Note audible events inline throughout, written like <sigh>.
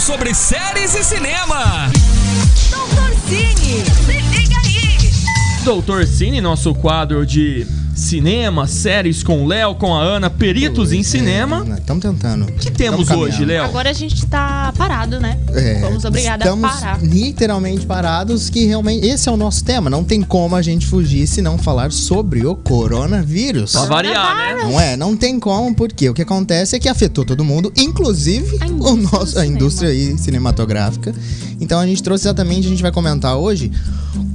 sobre séries e cinema. Doutor Cine, se liga aí. Doutor Cine, nosso quadro de cinema, séries com o Léo, com a Ana, peritos em cinema. Estamos tentando. O que temos hoje, Léo? Agora a gente tá parado, né? É, Fomos obrigados a estamos parar. literalmente parados, que realmente esse é o nosso tema. Não tem como a gente fugir se não falar sobre o coronavírus. Pra variar, né? Não é? Não tem como, porque o que acontece é que afetou todo mundo, inclusive A o indústria nosso, a indústria aí cinematográfica. Então a gente trouxe exatamente, a gente vai comentar hoje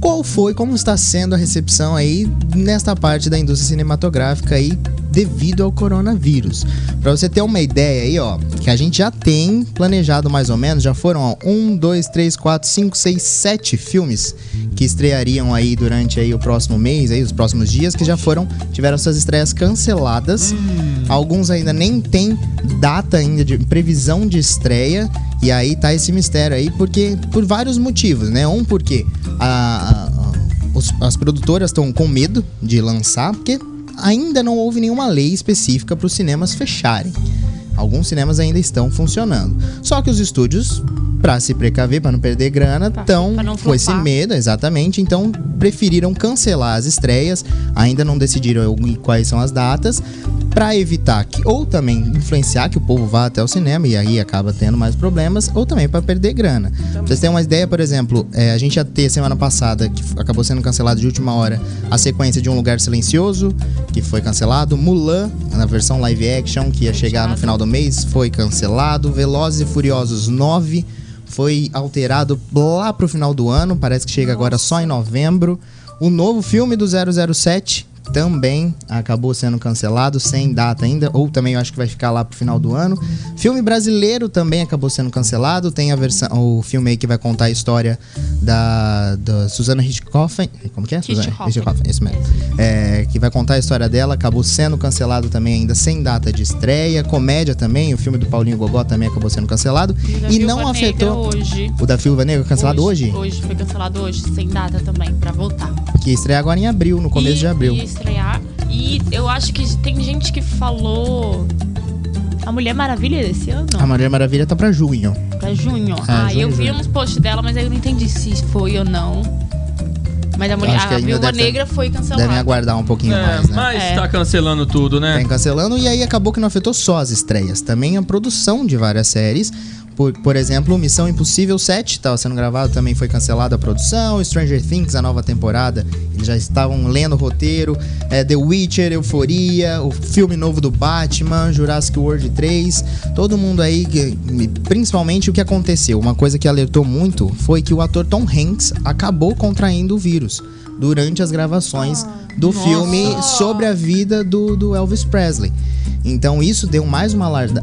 qual foi, como está sendo a recepção aí nesta parte da indústria cinematográfica aí devido ao coronavírus. Pra você ter uma ideia aí, ó, que a gente já tem planejado mais ou menos, já foram ó, um, dois, três, quatro, cinco, seis, sete filmes que estreariam aí durante aí o próximo mês, aí os próximos dias, que já foram tiveram suas estreias canceladas. Alguns ainda nem tem data ainda de previsão de estreia. E aí tá esse mistério aí, porque por vários motivos, né? Um porque a- a- os- as produtoras estão com medo de lançar, porque ainda não houve nenhuma lei específica para os cinemas fecharem. Alguns cinemas ainda estão funcionando. Só que os estúdios, para se precaver, para não perder grana, estão não com esse medo, exatamente. Então preferiram cancelar as estreias. Ainda não decidiram quais são as datas. Para evitar que, ou também influenciar que o povo vá até o cinema e aí acaba tendo mais problemas, ou também para perder grana. Pra vocês terem uma ideia, por exemplo, é, a gente ia ter semana passada, que acabou sendo cancelado de última hora, a sequência de Um Lugar Silencioso, que foi cancelado. Mulan, na versão live action, que ia chegar no final do mês, foi cancelado. Velozes e Furiosos 9 foi alterado lá pro final do ano, parece que chega agora só em novembro. O novo filme do 007 também acabou sendo cancelado, sem data ainda, ou também eu acho que vai ficar lá pro final do ano. Filme brasileiro também acabou sendo cancelado, tem a versão, o filme aí que vai contar a história da, da Susana Hitchcock, como que é? Susana Hitchcock. Isso mesmo. É, que vai contar a história dela, acabou sendo cancelado também ainda sem data de estreia. Comédia também, o filme do Paulinho Gogó também acabou sendo cancelado. E Viúva não Negra afetou Hoje. o da Viúva Negra cancelado hoje, Hoje foi cancelado hoje, sem data também, pra voltar. que estreia agora em abril, no começo E- de abril. Estrear. E eu acho que tem gente que falou. A Mulher Maravilha desse ano? A Mulher Maravilha tá pra junho. Pra junho. É, ah, junho, eu vi junho. uns posts dela, mas aí eu não entendi se foi ou não. Mas a mulher, a Viúva Negra foi cancelada. Devem aguardar um pouquinho É, mais, né? mas É. tá cancelando tudo, né? Vem cancelando e aí acabou que não afetou só as estreias, também a produção de várias séries. Por, por exemplo, Missão Impossível 7 estava sendo gravado, também foi cancelada a produção. Stranger Things, a nova temporada, eles já estavam lendo o roteiro. É, The Witcher, Euforia, o filme novo do Batman, Jurassic World 3. Todo mundo aí, principalmente o que aconteceu, uma coisa que alertou muito foi que o ator Tom Hanks acabou contraindo o vírus durante as gravações do Nossa. filme sobre a vida do, do Elvis Presley. Então isso deu mais uma alarde,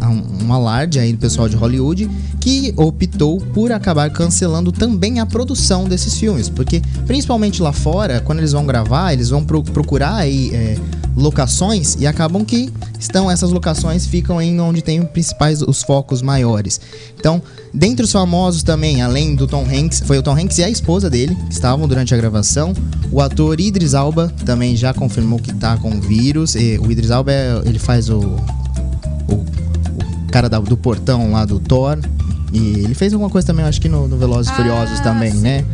um alarde aí do pessoal de Hollywood que optou por acabar cancelando também a produção desses filmes, porque principalmente lá fora, quando eles vão gravar, eles vão pro- procurar aí é, locações e acabam que estão essas locações ficam em onde tem os principais os focos maiores. Então, dentre os famosos também, além do Tom Hanks, foi o Tom Hanks e a esposa dele que estavam durante a gravação. O ator Idris Alba também já confirmou que tá com o vírus. E o Idris Alba é- ele faz o, o, o cara da- do portão lá do Thor. E ele fez alguma coisa também, acho que no, no Velozes e Ah, Furiosos também, sim. né?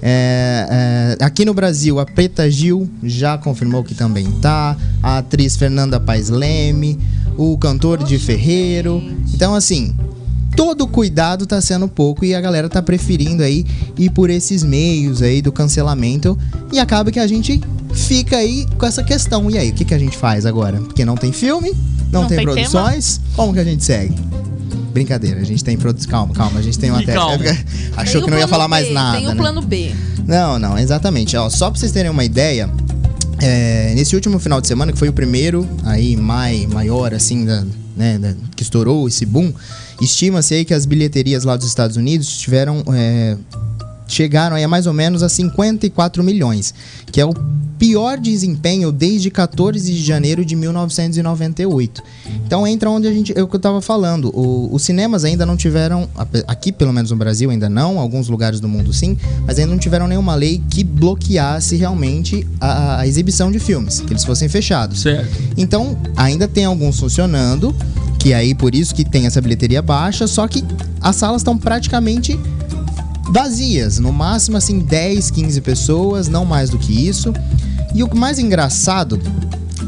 É, é, aqui no Brasil, a Preta Gil já confirmou que também tá. A atriz Fernanda Paes Leme, o cantor de Ferreiro. Então, assim, todo cuidado tá sendo pouco e a galera tá preferindo aí ir por esses meios aí do cancelamento. E acaba que a gente fica aí com essa questão. E aí, o que, que a gente faz agora? Porque não tem filme, não, Não tem, tem produções, como que a gente segue? Brincadeira, a gente tem produção. Calma, calma, a gente tem uma técnica. <laughs> Achou Tem que não ia falar mais B, nada. Tem o né? plano B. Não, não, exatamente. Ó, só pra vocês terem uma ideia, é, nesse último final de semana, que foi o primeiro aí mai, maior, assim, da, né, da- que estourou esse boom, estima-se aí que as bilheterias lá dos Estados Unidos tiveram. é, chegaram aí a mais ou menos a 54 milhões, que é o pior desempenho desde 14 de janeiro de 1998. Então entra onde a gente, é o que eu tava falando, o- os cinemas ainda não tiveram, aqui pelo menos no Brasil ainda não, alguns lugares do mundo sim, mas ainda não tiveram nenhuma lei que bloqueasse realmente a, a exibição de filmes, que eles fossem fechados. Certo. Então, ainda tem alguns funcionando, que que aí por isso que tem essa bilheteria baixa, só que as salas estão praticamente vazias, no máximo assim 10, 15 pessoas, não mais do que isso. E o mais engraçado,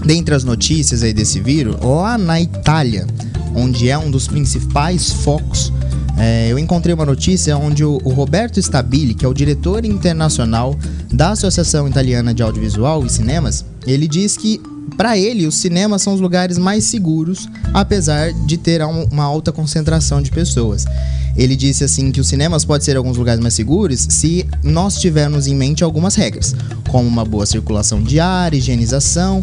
dentre as notícias aí desse vírus, lá na Itália, onde é um dos principais focos, é, eu encontrei uma notícia onde o, o Roberto Stabile, que é o diretor internacional da Associação Italiana de Audiovisual e Cinemas, ele diz que para ele os cinemas são os lugares mais seguros, apesar de ter um- uma alta concentração de pessoas. Ele disse assim que os cinemas podem ser alguns lugares mais seguros se nós tivermos em mente algumas regras, como uma boa circulação de ar, higienização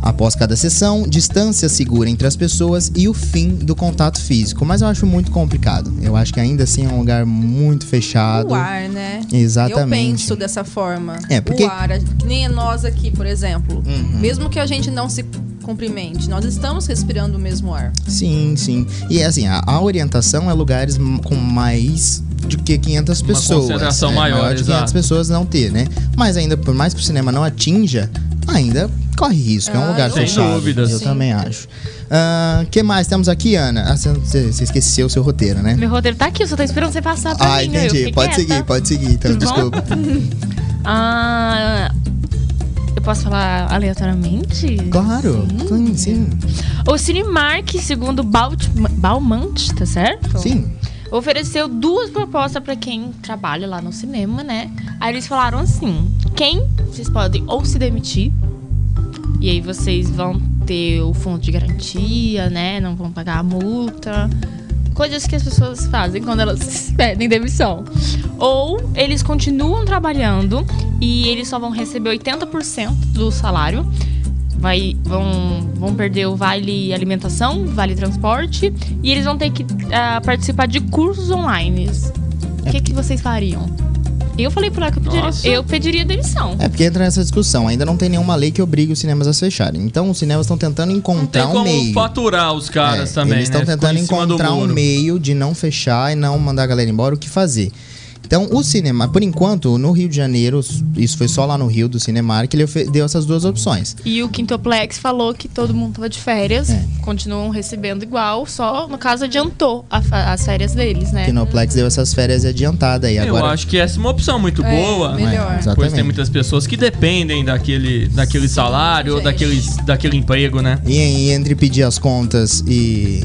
após cada sessão, distância segura entre as pessoas e o fim do contato físico. Mas eu acho muito complicado. Eu acho que ainda assim é um lugar muito fechado. O ar, né? Exatamente. Eu penso dessa forma. É, porque- O ar, que nem nós aqui, por exemplo. Uhum. Mesmo que a gente não se cumprimente, nós estamos respirando o mesmo ar. Sim, sim. E assim, a, a orientação é lugares com mais de que 500 Uma pessoas. concentração é, maior, de 500 exato. pessoas não ter, né? Mas ainda, por mais que o cinema não atinja, ainda corre risco. é um Ah, lugar eu Sem fechado. dúvidas. Eu Sim. também acho. O que mais temos aqui, Ana? Ah, você, você- esqueceu o seu roteiro, né? Meu roteiro tá aqui, eu só tô esperando você passar pra Ah, mim. né? Eu entendi. fiquei Pode quieta. seguir, pode seguir, então, Tudo bom? desculpa. <laughs> Ah, posso falar aleatoriamente? Claro, sim, sim. O Cinemark, segundo Baut- Balmont, tá certo? Sim. Ofereceu duas propostas pra quem trabalha lá no cinema, né? Aí eles falaram assim: quem vocês podem ou se demitir, e aí vocês vão ter o fundo de garantia, né? Não vão pagar a multa. Coisas que as pessoas fazem quando elas <laughs> pedem demissão. Ou eles continuam trabalhando e eles só vão receber 80% do salário. Vai, vão, vão perder o vale alimentação, vale transporte e eles vão ter que ah, participar de cursos online. O que, que vocês fariam? Eu falei pra ela que eu pediria, Nossa. eu pediria demissão. É porque entra nessa discussão. Ainda não tem nenhuma lei que obrigue os cinemas a se fecharem. Então os cinemas estão tentando Não tem encontrar um como meio. faturar os caras É, também, Eles estão né? Tentando encontrar um meio de não fechar e não mandar a galera embora. O que fazer? Então, o cinema, por enquanto, no Rio de Janeiro, isso foi só lá no Rio do Cinemark, ele deu essas duas opções. E o Quintoplex falou que todo mundo tava de férias, É. continuam recebendo igual, só no caso adiantou a as férias deles, né? O Kinoplex deu essas férias adiantadas aí. Eu Agora, acho que essa é uma opção muito É, boa. melhor. É, Pois exatamente. tem muitas pessoas que dependem daquele, daquele salário ou daquele, daquele emprego, né? E, e entre pedir as contas e,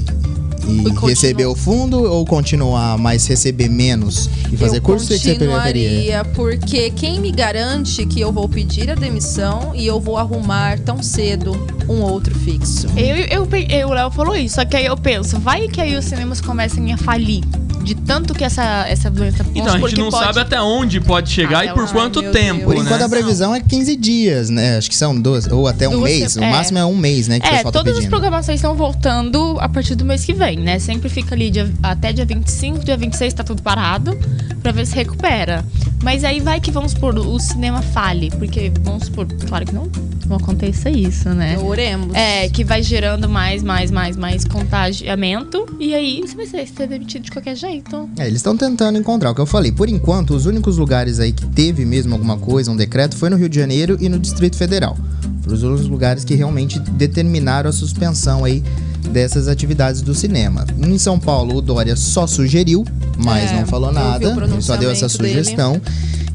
e receber o fundo ou continuar, mas receber menos e fazer eu curso, o que você preferia? continuaria, porque quem me garante que eu vou pedir a demissão e eu vou arrumar tão cedo um outro fixo? Eu, eu, eu- o Léo falou isso, só que aí eu penso, vai que aí os cinemas comecem a falir. De tanto que essa, essa doença Então, a gente não pode- sabe até onde pode chegar Até e por quanto tempo, Deus. Por né? enquanto a previsão é 15 dias, né? Acho que são duas, ou até um Duas mês. O é. máximo é um mês, né? É, tá todas as pedindo. programações estão voltando a partir do mês que vem, né? Sempre fica ali dia- até dia 25, dia 26 tá tudo parado, pra ver se recupera. Mas aí vai que, vamos supor, o cinema fale, porque, vamos supor, claro que não, não aconteça isso, né? Oremos. É, que vai gerando mais, mais, mais, mais contagiamento, e aí você vai ser, ser demitido de qualquer jeito. É, eles estão tentando encontrar o que eu falei. Por enquanto, os únicos lugares aí que teve mesmo alguma coisa, um decreto, foi no Rio de Janeiro e no Distrito Federal. Foram os únicos lugares que realmente determinaram a suspensão aí dessas atividades do cinema. Em São Paulo, o Dória só sugeriu, mas É, não falou nada. Só deu essa pronunciamento dele. sugestão.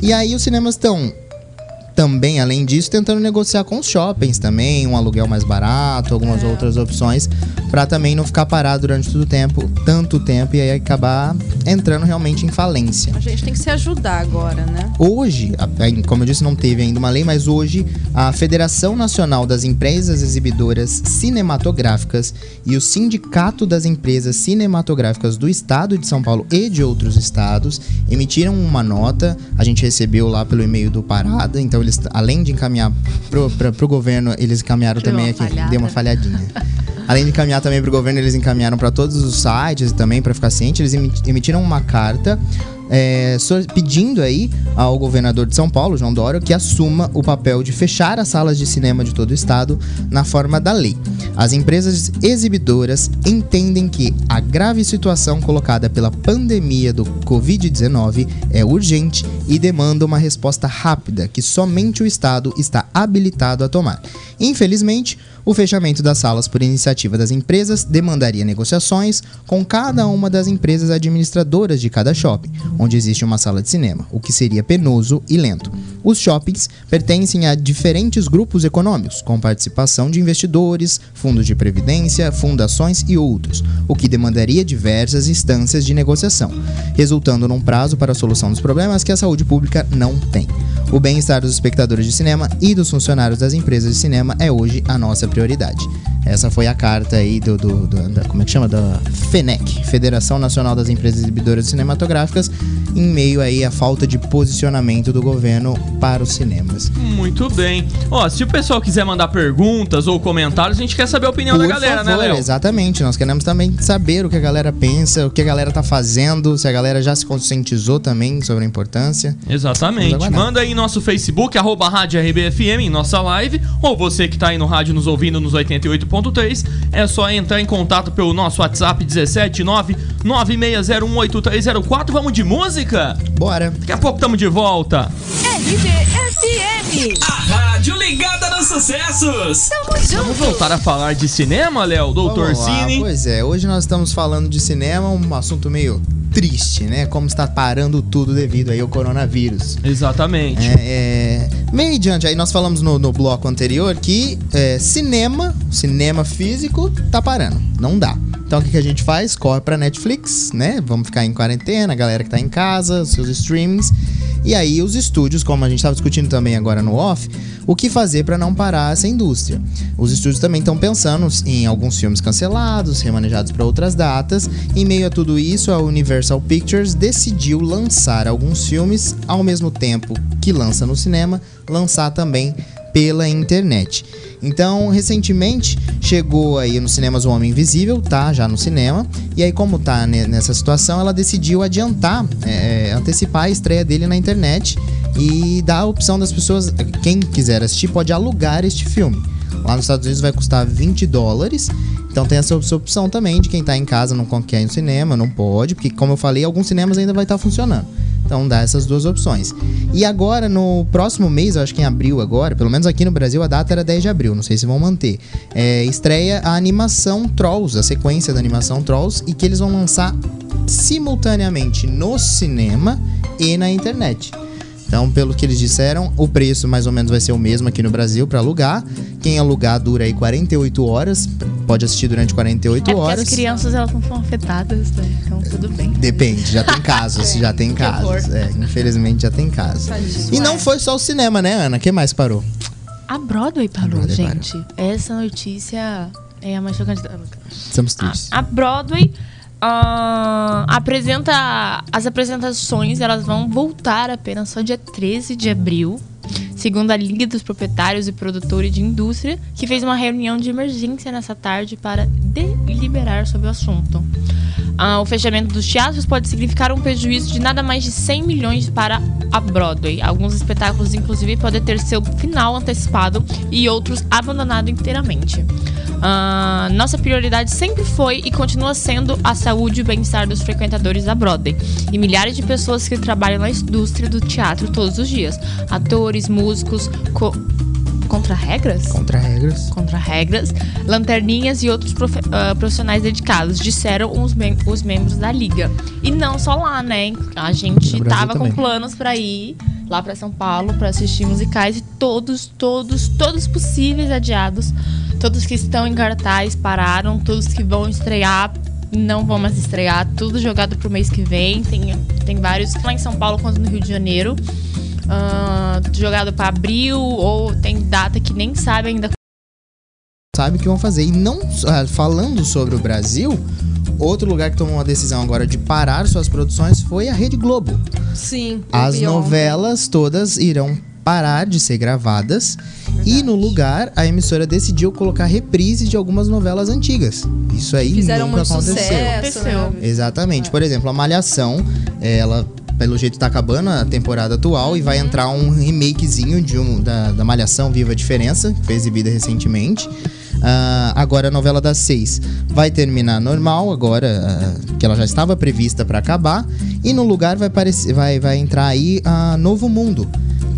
E aí os cinemas estão também, além disso, tentando negociar com os shoppings também, um aluguel mais barato, algumas É. outras opções, pra também não ficar parado durante todo o tempo, tanto tempo, e aí acabar entrando realmente em falência. A gente tem que se ajudar agora, né? Hoje, como eu disse, não teve ainda uma lei, mas hoje a Federação Nacional das Empresas Exibidoras Cinematográficas e o Sindicato das Empresas Cinematográficas do Estado de São Paulo e de outros estados emitiram uma nota. A gente recebeu lá pelo e-mail do Parada, então eles, além de encaminhar pro, pra, pro governo, eles encaminharam Deu também aqui. falhada. Deu uma falhadinha. Além de encaminhar também para o governo, eles encaminharam para todos os sites e também para ficar ciente. Eles emi- emitiram uma carta é, pedindo aí ao governador de São Paulo, João Dória, que assuma o papel de fechar as salas de cinema de todo o estado na forma da lei. As empresas exibidoras entendem que a grave situação colocada pela pandemia do Covid-19 é urgente e demanda uma resposta rápida que somente o Estado está habilitado a tomar. Infelizmente, O fechamento das salas por iniciativa das empresas demandaria negociações com cada uma das empresas administradoras de cada shopping, onde existe uma sala de cinema, o que seria penoso e lento. Os shoppings pertencem a diferentes grupos econômicos, com participação de investidores, fundos de previdência, fundações e outros, o que demandaria diversas instâncias de negociação, resultando num prazo para a solução dos problemas que a saúde pública não tem. O bem-estar dos espectadores de cinema e dos funcionários das empresas de cinema é hoje a nossa prioridade. Essa foi a carta aí do, do- do- da, como é que chama? Da FENEC, Federação Nacional das Empresas Exibidoras Cinematográficas, em meio aí à falta de posicionamento do governo para os cinemas. Muito bem. Ó, se o pessoal quiser mandar perguntas ou comentários, a gente quer saber a opinião da Por galera, favor, né, Léo? Exatamente, nós queremos também saber o que a galera pensa, o que a galera tá fazendo, se a galera já se conscientizou também sobre a importância. Exatamente. Manda aí em nosso Facebook, arroba Rádio RBFM, em nossa live. Ou você que tá aí no rádio nos ouvindo nos 88.3, é só entrar em contato pelo nosso WhatsApp 179 96018304. Vamos de música? Bora! Daqui a pouco tamo de volta. RBFM. A rádio ligada nos sucessos. Tamo Vamos junto. voltar a falar de cinema, Léo? Doutor Vamos Cine. Pois é, hoje nós estamos falando de cinema, um assunto meio triste, né? Como está parando tudo devido aí ao coronavírus. Exatamente. É, é, meio diante, aí nós falamos no, no bloco anterior que é, cinema, cinema físico, tá parando. Não dá. Então o que, que a gente faz? Corre pra Netflix, né? Vamos ficar em quarentena, a galera que tá em casa, seus streamings. E aí os estúdios, como a gente estava discutindo também agora no off, o que fazer para não parar essa indústria. Os estúdios também estão pensando em alguns filmes cancelados, remanejados para outras datas. Em meio a tudo isso, a Universal Pictures decidiu lançar alguns filmes ao mesmo tempo que lança no cinema, lançar também pela internet. Então, recentemente chegou aí nos cinemas O Homem Invisível, tá? Já no cinema. E aí, como tá ne- nessa situação, ela decidiu adiantar, é, antecipar a estreia dele na internet e dar a opção das pessoas, quem quiser assistir, pode alugar este filme. Lá nos Estados Unidos vai custar 20 dólares. Então tem essa opção também de quem tá em casa não quer ir no cinema, não pode, porque como eu falei, alguns cinemas ainda vai estar funcionando. Então dá essas duas opções. E agora, no próximo mês, acho que em abril agora, pelo menos aqui no Brasil, a data era 10 de abril, não sei se vão manter. É, estreia a animação Trolls, a sequência da animação Trolls, e que eles vão lançar simultaneamente no cinema e na internet. Então, pelo que eles disseram, o preço mais ou menos vai ser o mesmo aqui no Brasil para alugar. Quem alugar dura aí 48 horas, pode assistir durante 48 É horas. as crianças elas não são afetadas, né? Então tudo bem. Depende, já tem <laughs> casos, já tem que casos. É, infelizmente já tem casos. Tadinho. E não foi só o cinema, né, Ana? Quem mais parou? A Broadway parou, Broadway gente. Essa notícia é a mais chocante. Estamos A, tristes. a Broadway ah, apresenta as apresentações, elas vão voltar apenas só dia 13 de abril, segundo a Liga dos Proprietários e Produtores de Indústria, que fez uma reunião de emergência nessa tarde para deliberar sobre o assunto. Ah, o fechamento dos teatros pode significar um prejuízo de nada mais de 100 milhões para a Broadway. Alguns espetáculos, inclusive, podem ter seu final antecipado e outros abandonado inteiramente. Ah, nossa prioridade sempre foi e continua sendo a saúde e o bem-estar dos frequentadores da Broadway e milhares de pessoas que trabalham na indústria do teatro todos os dias. Atores, músicos, co contra regras? Contra regras. contra regras, lanterninhas e outros ah, profissionais dedicados, disseram os, mem- os membros da liga. E não só lá, né? A gente tava também. com planos pra ir lá pra São Paulo pra assistir musicais e todos, todos, todos possíveis adiados, todos que estão em cartaz pararam, todos que vão estrear não vão mais estrear, tudo jogado pro mês que vem. Tem, tem vários, lá em São Paulo quanto no Rio de Janeiro. Ah, jogado pra abril, ou tem data que nem sabe ainda Sabe o que vão fazer. E não ah, falando sobre o Brasil, outro lugar que tomou uma decisão agora de parar suas produções foi a Rede Globo. Sim. As novelas todas irão parar de ser gravadas e no lugar a emissora decidiu colocar reprise de algumas novelas antigas. Isso aí Fizeram nunca muito aconteceu. sucesso. Aconteceu. né? Exatamente. Por exemplo, a Malhação, ela pelo jeito tá acabando a temporada atual e vai entrar um remakezinho de um, da, da Malhação Viva a Diferença, que foi exibida recentemente. Ah, agora a novela das seis vai terminar normal, agora ah, que ela já estava prevista para acabar. E no lugar vai, vai, vai entrar aí a Novo Mundo,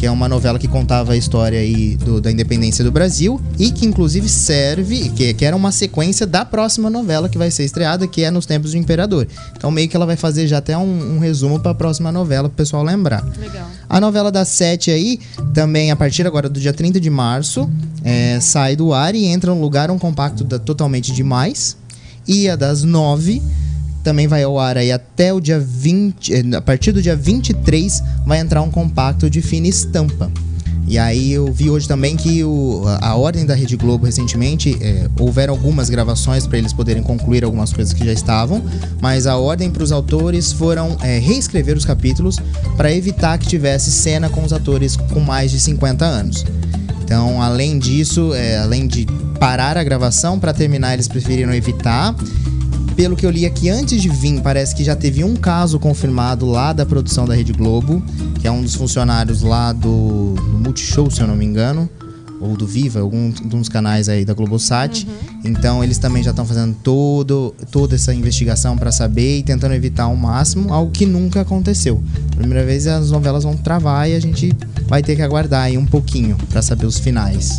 que é uma novela que contava a história aí do- da independência do Brasil e que inclusive serve, que, que era uma sequência da próxima novela que vai ser estreada, que é Nos Tempos do Imperador. Então meio que ela vai fazer já até um, um resumo para a próxima novela pro pessoal lembrar. Legal. A novela das sete aí, também a partir agora do dia 30 de março, é, sai do ar e entra no lugar um compacto da Totalmente Demais. E a das nove também vai ao ar aí até o dia 20. eh, A partir do dia 23 vai entrar um compacto de fina estampa. E aí eu vi hoje também que o, a, ordem da Rede Globo recentemente é, houveram algumas gravações para eles poderem concluir algumas coisas que já estavam, mas a ordem para os autores foram é, reescrever os capítulos para evitar que tivesse cena com os atores com mais de 50 anos. Então, além disso, é, além de parar a gravação para terminar, eles preferiram evitar. Pelo que eu li aqui antes de vir, parece que já teve um caso confirmado lá da produção da Rede Globo, que é um dos funcionários lá do, do Multishow, se eu não me engano, ou do Viva, algum de uns canais aí da Globosat. Então eles também já estão fazendo todo, toda essa investigação para saber e tentando evitar ao máximo algo que nunca aconteceu. Primeira vez as novelas vão travar e a gente vai ter que aguardar aí um pouquinho para saber os finais.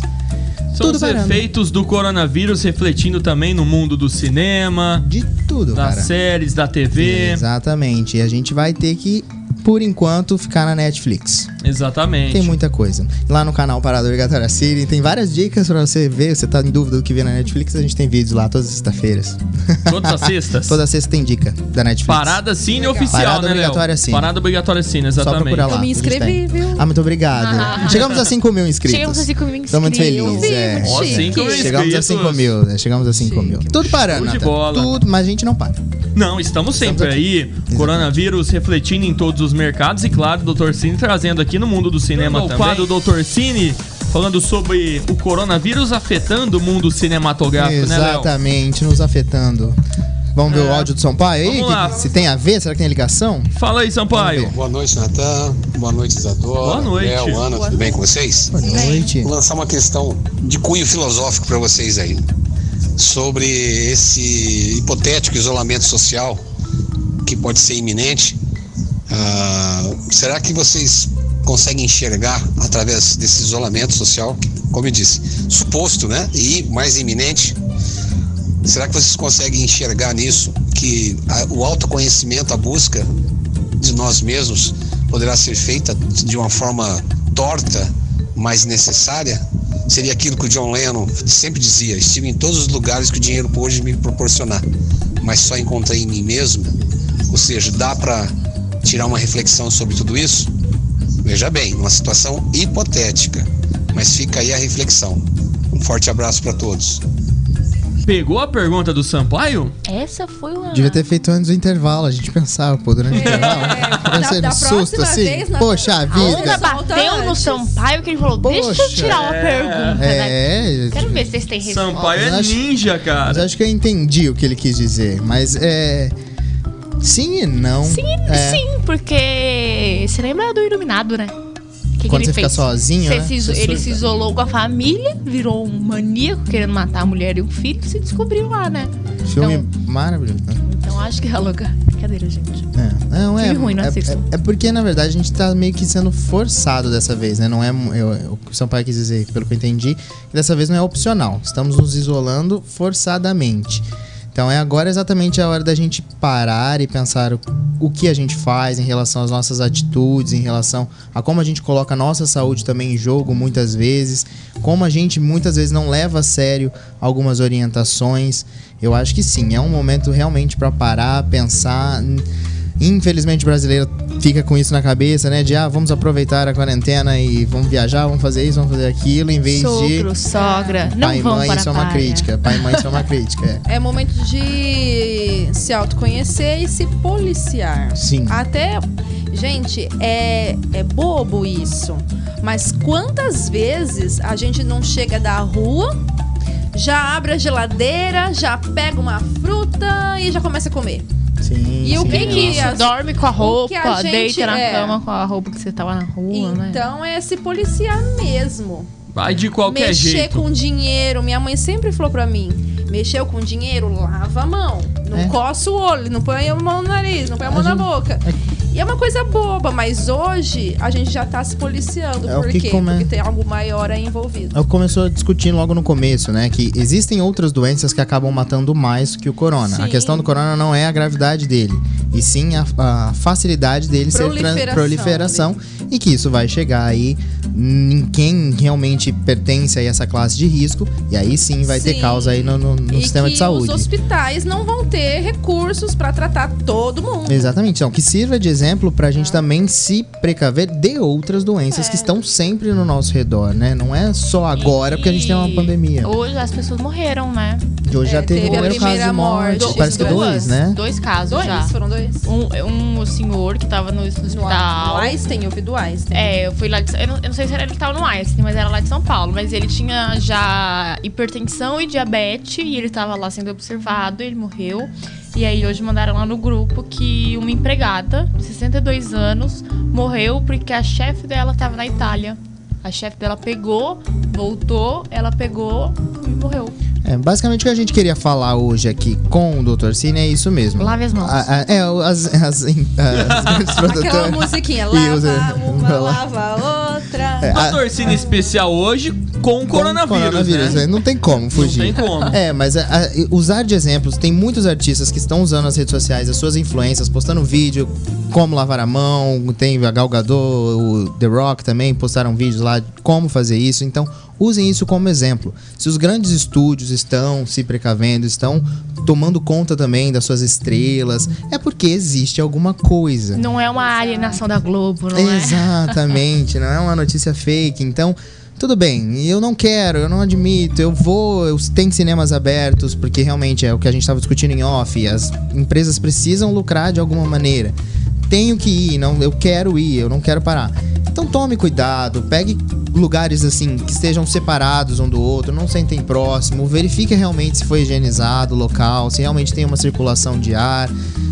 São Tudo os parando. efeitos do coronavírus refletindo também no mundo do cinema, De tudo, das cara. séries, da TV. Exatamente. E a gente vai ter que, por enquanto, ficar na Netflix. Exatamente. Tem muita coisa. Lá no canal Parada Obrigatória City tem várias dicas pra você ver. Você tá em dúvida do que vê na Netflix, a gente tem vídeos lá todas as sexta-feiras. Todas as <laughs> sextas. Toda sexta tem dica da Netflix. Parada Cine oficial, Parada né, Léo? obrigatória Cine. Parada obrigatória Cine, Só exatamente. procurar lá. Eu me inscrevi, viu? Ah, muito obrigado. <laughs> Chegamos a 5 mil inscritos. Chegamos a 5 mil Tô muito inscritos. feliz. é. Ó, mil Chegamos a inscritos. 5 mil, né? Chegamos a 5 mil. Tudo parando. Tudo, mas a gente não para. Não, estamos sempre Estamos aí. Coronavírus refletindo em todos os mercados e, claro, o Dr. Cine trazendo aqui no mundo do cinema também. O quadro Dr. Cine falando sobre o coronavírus afetando o mundo cinematográfico, né? Exatamente, nos afetando. Vamos ver o É. áudio do Sampaio aí? Vamos Que- lá. se tem a ver? Será que tem ligação? Fala aí, Sampaio. Boa noite, Natan. Boa noite, Isadora. Boa noite. Léo, Ana, tudo bem com vocês? Boa noite. Vou lançar uma questão de cunho filosófico para vocês aí. Sobre esse hipotético isolamento social que pode ser iminente. Ah, será que vocês conseguem enxergar através desse isolamento social, como eu disse, suposto, né? E mais iminente, Será que vocês conseguem enxergar nisso que a- o autoconhecimento, a busca de nós mesmos poderá ser feita de uma forma torta, mas necessária? Seria aquilo que o John Lennon sempre dizia: estive em todos os lugares que o dinheiro pôde me proporcionar, mas só encontrei em mim mesmo. Ou seja, dá para tirar uma reflexão sobre tudo isso? Veja bem, uma situação hipotética, mas fica aí a reflexão. Um forte abraço para todos. Pegou a pergunta do Sampaio? Essa foi uma. Devia ter feito antes do intervalo, a gente pensava, pô, durante o intervalo. da- Deve ser da no susto, assim. vez, na- Poxa A vida. onda bateu no. Sampaio que ele falou: Deixa eu Poxa. tirar uma pergunta, né? É, Quero ver se vocês têm resposta. Sampaio é Mas ninja, mas cara. acho que eu entendi o que ele quis dizer. Mas é. Sim e não. Sim, É. sim, porque você lembra do Iluminado, né? Que que Quando ele você fica fez? sozinho, Você né? se iso- ele se isolou com a família, virou um maníaco querendo matar a mulher e o filho se descobriu lá, né? Filme Então- maravilhoso. né? Então acho que é louca. Brincadeira, gente. É, não, é, ruim, não é, é, é porque, na verdade, a gente tá meio que sendo forçado dessa vez, né? Não é. Eu, que o São Paulo quis dizer, pelo que eu entendi, que dessa vez não é opcional. Estamos nos isolando forçadamente. Então é agora exatamente a hora da gente parar e pensar o, o que a gente faz em relação às nossas atitudes, em relação a como a gente coloca a nossa saúde também em jogo muitas vezes, como a gente muitas vezes não leva a sério algumas orientações. Eu acho que sim, é um momento realmente para parar, pensar. Infelizmente o brasileiro fica com isso na cabeça, né? De ah, vamos aproveitar a quarentena e vamos viajar, vamos fazer isso, vamos fazer aquilo, em vez Sogro, de sogra, não pai e vão mãe, para isso é uma praia. crítica. Pai e mãe, isso é uma crítica. É. É momento de se autoconhecer e se policiar. Sim. Até, gente, é, é bobo isso. Mas quantas vezes a gente não chega da rua, já abre a geladeira, já pega uma fruta e já começa a comer? Sim. E o sim, que que as- Dorme com a roupa, a gente deita na é. cama com a roupa que você tava na rua, né? Então é se policiar mesmo. Vai de qualquer Mexer jeito. com dinheiro. Minha mãe sempre falou pra mim: mexeu com dinheiro, lava a mão. Não É. coça o olho, não põe a mão no nariz, não põe a mão A na gente- boca. E é uma coisa boba, mas hoje a gente já tá se policiando. É Por quê? come- Porque tem algo maior aí envolvido. Eu começou discutindo logo no começo, né? Que existem outras doenças que acabam matando mais que o corona. A Sim. questão do corona não é a gravidade dele, e sim a, a facilidade dele ser tran- Proliferação proliferação e que isso vai chegar aí em quem realmente pertence a essa classe de risco, e aí sim vai ter Sim. causa aí no, no- no e sistema de saúde. os hospitais não vão ter recursos pra tratar todo mundo. Exatamente. Então, que sirva de exemplo pra gente também se precaver de outras doenças É. que estão sempre no nosso redor, né? Não é só agora porque a gente tem uma E pandemia. Hoje as pessoas morreram, né? Hoje já É, teve o teve a primeiro caso de primeira morte. morte, Parece que duas. dois, né? Dois casos Dois? já. Foram dois? Um, um senhor que tava no, no No, hospital. no Einstein, eu vi do Einstein. É, eu fui lá de, eu, não, eu não sei se era, ele tava no Einstein, mas era lá de São Paulo. Mas ele tinha já hipertensão e diabetes e ele tava lá sendo observado, ele morreu. E aí hoje mandaram lá no grupo que uma empregada de 62 anos morreu porque a chefe dela tava na Itália. A chefe dela pegou, voltou, ela pegou e morreu. É, basicamente o que a gente queria falar hoje aqui com o Dr. Cine é isso mesmo. Lave as mãos. A- a- é, as, as, as grandes <laughs> Aquela musiquinha, lava uma, vai lá. lava a outra. É, a- Patrocínio especial hoje com o coronavírus, coronavírus, né? né? Não tem como fugir. tem como. É, mas a- a- usar de exemplos, tem muitos artistas que estão usando as redes sociais, as suas influências, postando vídeo, como lavar a mão, tem a Gal Gadot, o The Rock também postaram vídeos lá de como fazer isso, então usem isso como exemplo. Se os grandes estúdios estão se precavendo, estão tomando conta também das suas estrelas, é porque existe alguma coisa. Não é uma alienação da Globo, não é? Exatamente, não é uma notícia fake. Então, tudo bem, eu não quero, eu não admito, eu vou, eu, tem cinemas abertos, porque realmente é o que a gente estava discutindo em off, as empresas precisam lucrar de alguma maneira. Tenho que ir, não, eu quero ir, eu não quero parar. Então tome cuidado, pegue lugares assim que estejam separados um do outro, não sentem próximo, verifique realmente se foi higienizado o local, se realmente tem uma circulação de ar,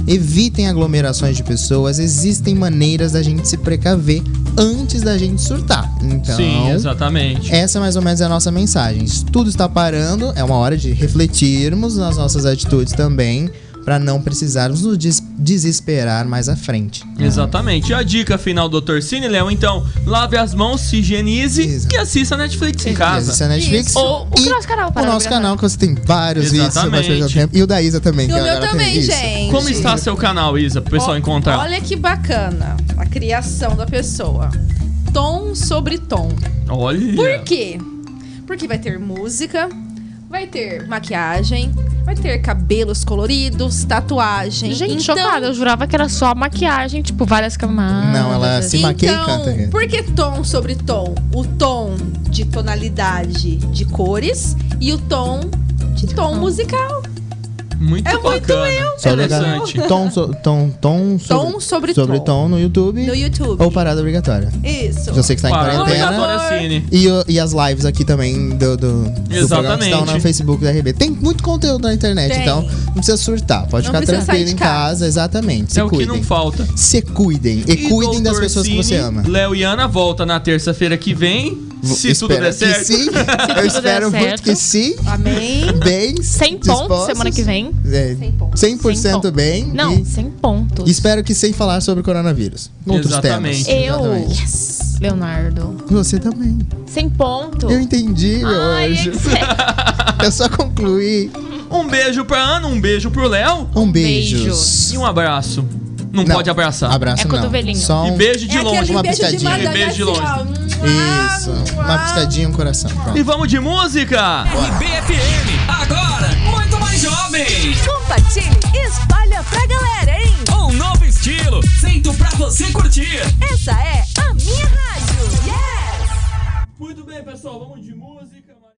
evitem aglomerações de pessoas, existem maneiras da gente se precaver antes da gente surtar. Então, Sim, exatamente. essa mais ou menos é a nossa mensagem. Tudo está parando, é uma hora de refletirmos nas nossas atitudes também, para não precisarmos nos des- desesperar mais à frente. Exatamente. E a dica final do Dr. Cine, Léo, então, lave as mãos, se higienize Exato. e assista Netflix em casa. é Netflix. Ou o e nosso canal, o para nosso canal, que você tem vários vídeos, Exatamente. o tempo. E o da Isa também. E o meu também, isso. gente. Como está seu canal, Isa, pro pessoal Ó, encontrar? Olha que bacana a criação da pessoa. Tom sobre tom. Olha. Por quê? Porque vai ter música, vai ter maquiagem, vai ter cabelos coloridos, tatuagem. Gente, então, chocada. Eu jurava que era só maquiagem, tipo, várias camadas. Não, ela se maquia e canta. Então, por que tom sobre tom? O tom de tonalidade de cores e o tom de tom musical. Muito É muito bacana. Só jogar Interessante. tom, so- tom, tom, sobre, Tom sobre sobre tom. tom no YouTube. No YouTube. Ou parada obrigatória. Isso. Você que está em Para, quarentena. Obrigatória Cine. E, e as lives aqui também do, do, do programa que Exatamente. estão no Facebook da RB. Tem muito conteúdo na internet, Tem. então não precisa surtar. Pode Não ficar tranquilo em casa. casa. Exatamente. Se É o que cuidem. não falta. Se cuidem. E, cuidem das pessoas que você Cine, ama. Léo e Ana volta na terça-feira que vem. Se tudo Espero der que certo. sim. Eu tudo espero der muito certo. que sim. Amém. Bem 100 pontos semana que vem. É, 100 pontos. 100% 100 pontos. bem. Não, E 100 pontos. espero que sem falar sobre coronavírus. Outros Exatamente. temas. Eu, Exatamente. Leonardo. Você também. 100 pontos. Eu entendi, meu Ai, anjo. é- <laughs> Eu só concluí. Um beijo pra Ana, um beijo pro Léo Um Beijos. beijos. e um abraço. Não, Não, pode abraçar. Abraço É não. cotovelinho. Só E um... beijo de é longe. aquele uma beijo de piscadinha. madame Beijo de assim, ó. Isso. Uma piscadinha um coração. Pronto. E vamos de música! RBFM, agora muito mais jovem. Compartilhe e espalha pra galera, hein? Um novo estilo, feito pra você curtir. Essa é a minha rádio. Yes! Muito bem, pessoal, vamos de música.